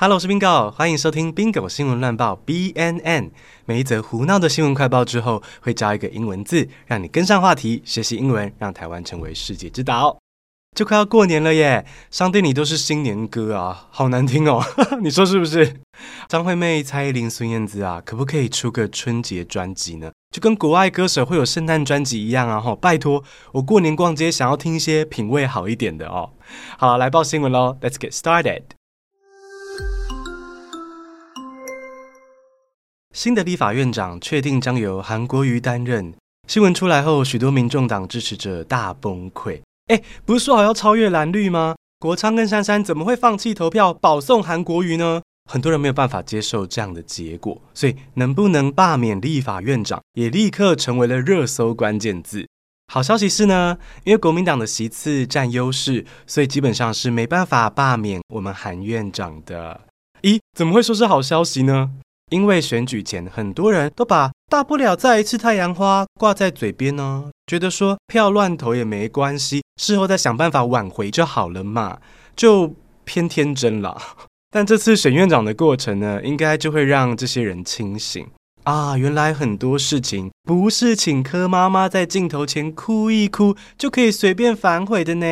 Hello，我是 Bingo，欢迎收听 Bingo 新闻乱报 BNN。每一则胡闹的新闻快报之后，会加一个英文字，让你跟上话题，学习英文，让台湾成为世界之岛。就快要过年了耶，商店里都是新年歌啊，好难听哦，你说是不是？张惠妹、蔡依林、孙燕姿啊，可不可以出个春节专辑呢？就跟国外歌手会有圣诞专辑一样啊！吼，拜托，我过年逛街想要听一些品味好一点的哦。好，来报新闻喽，Let's get started。新的立法院长确定将由韩国瑜担任。新闻出来后，许多民众党支持者大崩溃。哎，不是说好要超越蓝绿吗？国昌跟珊珊怎么会放弃投票保送韩国瑜呢？很多人没有办法接受这样的结果，所以能不能罢免立法院长也立刻成为了热搜关键字。好消息是呢，因为国民党的席次占优势，所以基本上是没办法罢免我们韩院长的。咦，怎么会说是好消息呢？因为选举前，很多人都把“大不了再一次太阳花”挂在嘴边呢，觉得说票乱投也没关系，事后再想办法挽回就好了嘛，就偏天真了。但这次选院长的过程呢，应该就会让这些人清醒啊，原来很多事情不是请柯妈妈在镜头前哭一哭就可以随便反悔的呢。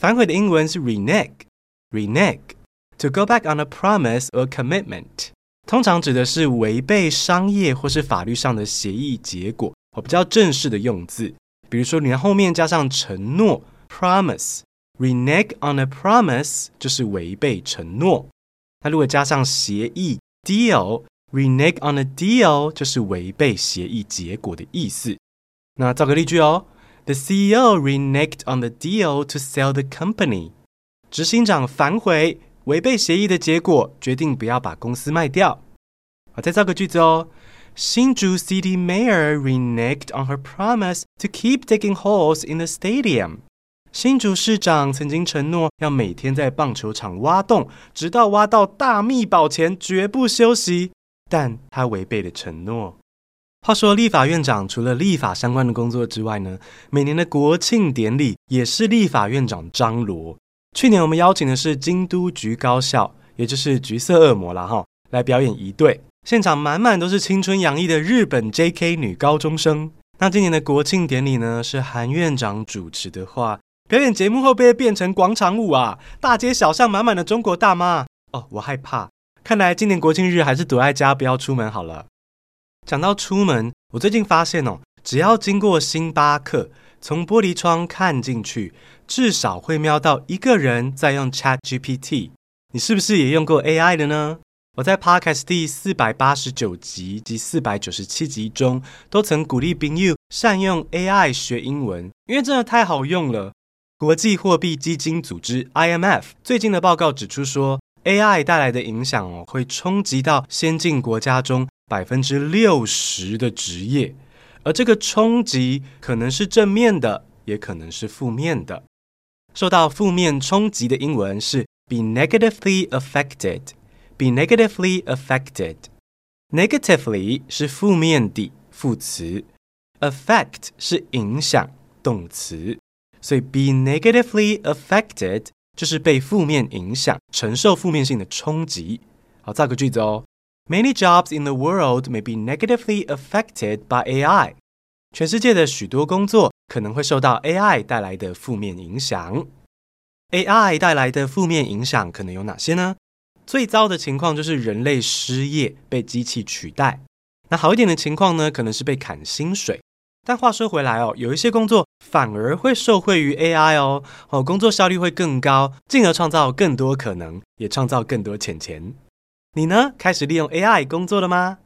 反悔的英文是 renege，renege，to go back on a promise or commitment。通常指的是违背商业或是法律上的协议结果，哦，比较正式的用字。比如说，你后面加上承诺 （promise），renege on a promise 就是违背承诺。那如果加上协议 （deal），renege on a deal 就是违背协议结果的意思。那造个例句哦：The CEO reneged on the deal to sell the company。执行长反悔。违背协议的结果，决定不要把公司卖掉。好，再造个句子哦。新竹 City Mayor reneged on her promise to keep digging holes in the stadium。新竹市长曾经承诺要每天在棒球场挖洞，直到挖到大秘宝前绝不休息，但他违背了承诺。话说，立法院长除了立法相关的工作之外呢，每年的国庆典礼也是立法院长张罗。去年我们邀请的是京都橘高校，也就是橘色恶魔啦哈，来表演一对，现场满满都是青春洋溢的日本 JK 女高中生。那今年的国庆典礼呢，是韩院长主持的话，表演节目会不会变成广场舞啊？大街小巷满满的中国大妈哦，我害怕。看来今年国庆日还是躲在家，不要出门好了。讲到出门，我最近发现哦，只要经过星巴克，从玻璃窗看进去，至少会瞄到一个人在用 ChatGPT。你是不是也用过 AI 的呢？我在 Podcast 第四百八十九集及四百九十七集中，都曾鼓励朋友善用 AI 学英文，因为真的太好用了。国际货币基金组织 IMF 最近的报告指出说，AI 带来的影响哦，会冲击到先进国家中百分之六十的职业。而这个冲击可能是正面的，也可能是负面的。受到负面冲击的英文是 be negatively affected。be negatively affected。negatively 是负面的副词，affect 是影响动词，所以 be negatively affected 就是被负面影响，承受负面性的冲击。好，造个句子哦。Many jobs in the world may be negatively affected by AI。全世界的许多工作 可能会受到 AI 带来的负面影响。AI 带来的负面影响可能有哪些呢？最糟的情况就是人类失业，被机器取代。那好一点的情况呢，可能是被砍薪水。但话说回来哦，有一些工作反而会受惠于 AI 哦，哦，工作效率会更高，进而创造更多可能，也创造更多钱钱。你呢？开始利用 AI 工作了吗？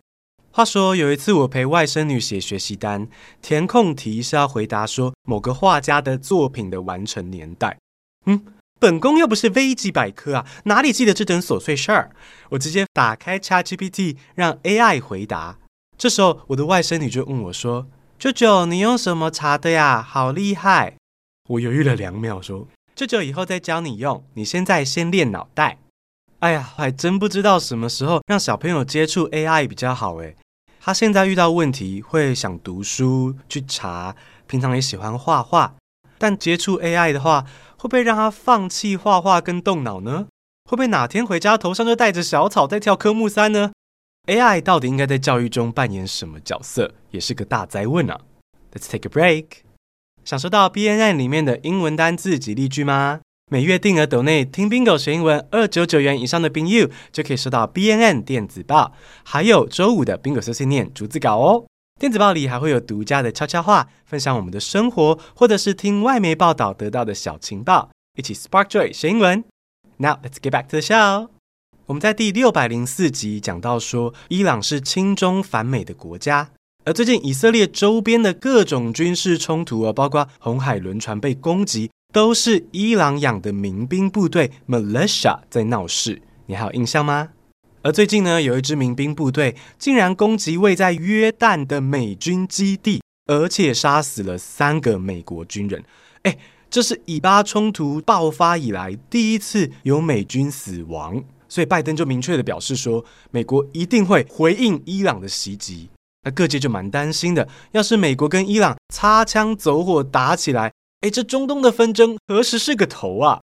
话说有一次我陪外甥女写学习单，填空题是要回答说某个画家的作品的完成年代。嗯，本宫又不是维基百科啊，哪里记得这等琐碎事儿？我直接打开 ChatGPT 让 AI 回答。这时候我的外甥女就问我说：“舅舅，你用什么查的呀？好厉害！”我犹豫了两秒说：“舅舅以后再教你用，你现在先练脑袋。”哎呀，还真不知道什么时候让小朋友接触 AI 比较好诶。他现在遇到问题会想读书去查，平常也喜欢画画，但接触 AI 的话，会不会让他放弃画画跟动脑呢？会不会哪天回家头上就带着小草在跳科目三呢？AI 到底应该在教育中扮演什么角色，也是个大哉问啊。Let's take a break。想收到 BNN 里面的英文单字及例句吗？每月定额抖内听 Bingo 学英文二九九元以上的朋友就可以收到 BNN 电子报，还有周五的 Bingo 碎碎念逐字稿哦。电子报里还会有独家的悄悄话，分享我们的生活，或者是听外媒报道得到的小情报，一起 Spark Joy 学英文。Now let's get back to the show。我们在第六百零四集讲到说，伊朗是亲中反美的国家，而最近以色列周边的各种军事冲突啊，包括红海轮船被攻击。都是伊朗养的民兵部队 militia 在闹事，你还有印象吗？而最近呢，有一支民兵部队竟然攻击位在约旦的美军基地，而且杀死了三个美国军人。诶，这是以巴冲突爆发以来第一次有美军死亡，所以拜登就明确的表示说，美国一定会回应伊朗的袭击。那各界就蛮担心的，要是美国跟伊朗擦枪走火打起来。哎，这中东的纷争何时是个头啊？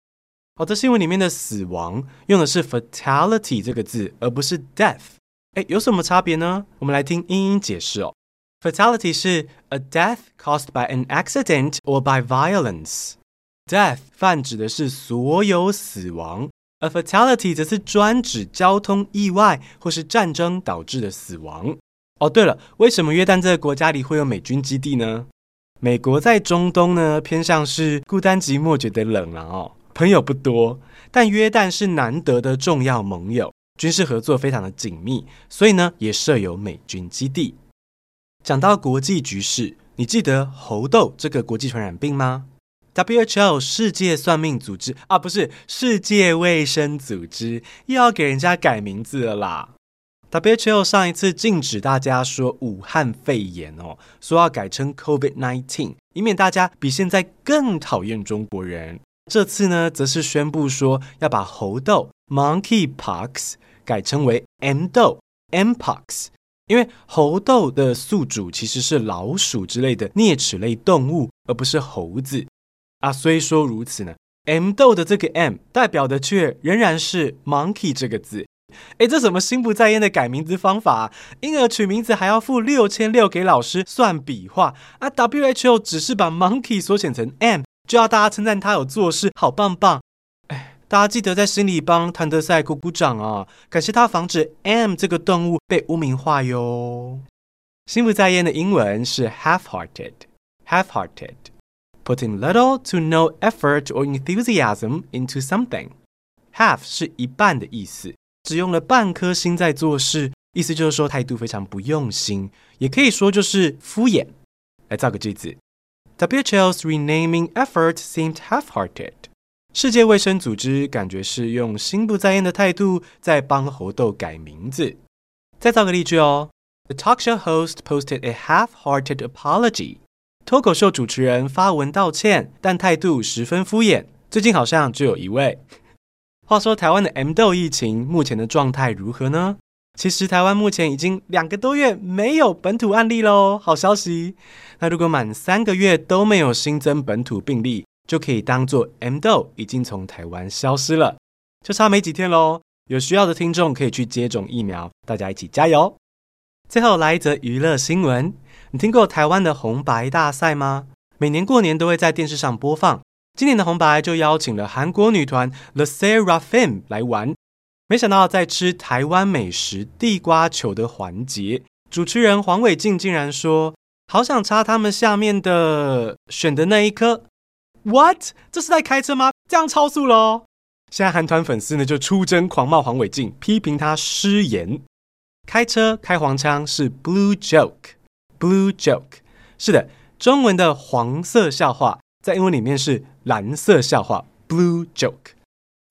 好的，新闻里面的死亡用的是 fatality 这个字，而不是 death。哎，有什么差别呢？我们来听英英解释哦。Fatality 是 a death caused by an accident or by violence。Death 泛指的是所有死亡，而 fatality 则是专指交通意外或是战争导致的死亡。哦，对了，为什么约旦这个国家里会有美军基地呢？美国在中东呢，偏向是孤单寂寞，觉得冷了哦，朋友不多。但约旦是难得的重要盟友，军事合作非常的紧密，所以呢，也设有美军基地。讲到国际局势，你记得猴痘这个国际传染病吗？WHO 世界算命组织啊，不是世界卫生组织，又要给人家改名字了啦。WHO 上一次禁止大家说武汉肺炎哦，说要改称 COVID-19，以免大家比现在更讨厌中国人。这次呢，则是宣布说要把猴痘 （Monkeypox） 改称为 M 痘 （Mpox），因为猴痘的宿主其实是老鼠之类的啮齿类动物，而不是猴子啊。虽说如此呢，M 痘的这个 M 代表的却仍然是 Monkey 这个字。哎，这什么心不在焉的改名字方法啊？婴儿取名字还要付六千六给老师算笔画啊！WHO 只是把 monkey 缩写成 M，就要大家称赞他有做事，好棒棒！哎，大家记得在心里帮谭德赛鼓鼓掌啊！感谢他防止 M 这个动物被污名化哟。心不在焉的英文是 half-hearted，half-hearted，putting little to no effort or enthusiasm into something。half 是一半的意思。只用了半颗心在做事，意思就是说态度非常不用心，也可以说就是敷衍。来造个句子：WHO's renaming effort seemed half-hearted。世界卫生组织感觉是用心不在焉的态度在帮猴痘改名字。再造个例句哦：The talk show host posted a half-hearted apology。脱口秀主持人发文道歉，但态度十分敷衍。最近好像就有一位。话说台湾的 M 痘疫情目前的状态如何呢？其实台湾目前已经两个多月没有本土案例喽，好消息。那如果满三个月都没有新增本土病例，就可以当做 M 痘已经从台湾消失了，就差没几天喽。有需要的听众可以去接种疫苗，大家一起加油。最后来一则娱乐新闻，你听过台湾的红白大赛吗？每年过年都会在电视上播放。今年的红白就邀请了韩国女团 LE SSERAFIM 来玩，没想到在吃台湾美食地瓜球的环节，主持人黄伟晋竟然说：“好想插他们下面的选的那一颗。” What？这是在开车吗？这样超速喽！现在韩团粉丝呢就出征狂骂黄伟晋，批评他失言。开车开黄腔是 blue joke，blue joke 是的，中文的黄色笑话。在英文里面是蓝色笑话，blue joke。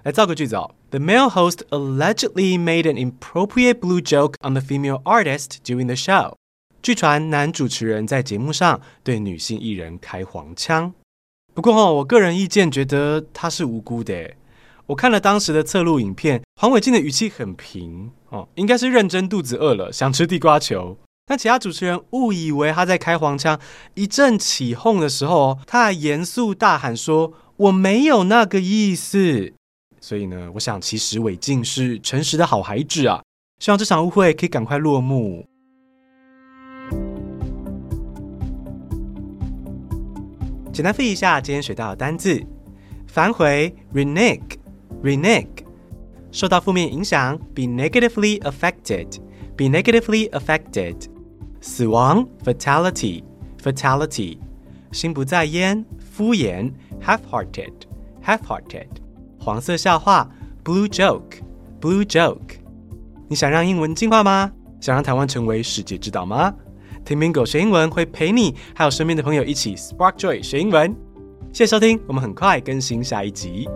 来造个句子哦，The male host allegedly made an inappropriate blue joke on the female artist during the show。据传男主持人在节目上对女性艺人开黄腔。不过哦，我个人意见觉得他是无辜的。我看了当时的侧录影片，黄伟晋的语气很平哦，应该是认真肚子饿了，想吃地瓜球。但其他主持人误以为他在开黄腔，一阵起哄的时候，他还严肃大喊说：“我没有那个意思。”所以呢，我想其实伟静是诚实的好孩子啊。希望这场误会可以赶快落幕。简单复一下今天学到的单字：反悔 （renege），renege，受到负面影响 （be negatively affected），be negatively affected；死亡 （fatality），fatality；心不在焉，敷衍 （half-hearted），half-hearted；黄色笑话 （blue joke），blue joke。你想让英文进化吗？想让台湾成为世界之岛吗？听 Mingo 学英文会陪你，还有身边的朋友一起 Spark Joy 学英文。谢谢收听，我们很快更新下一集。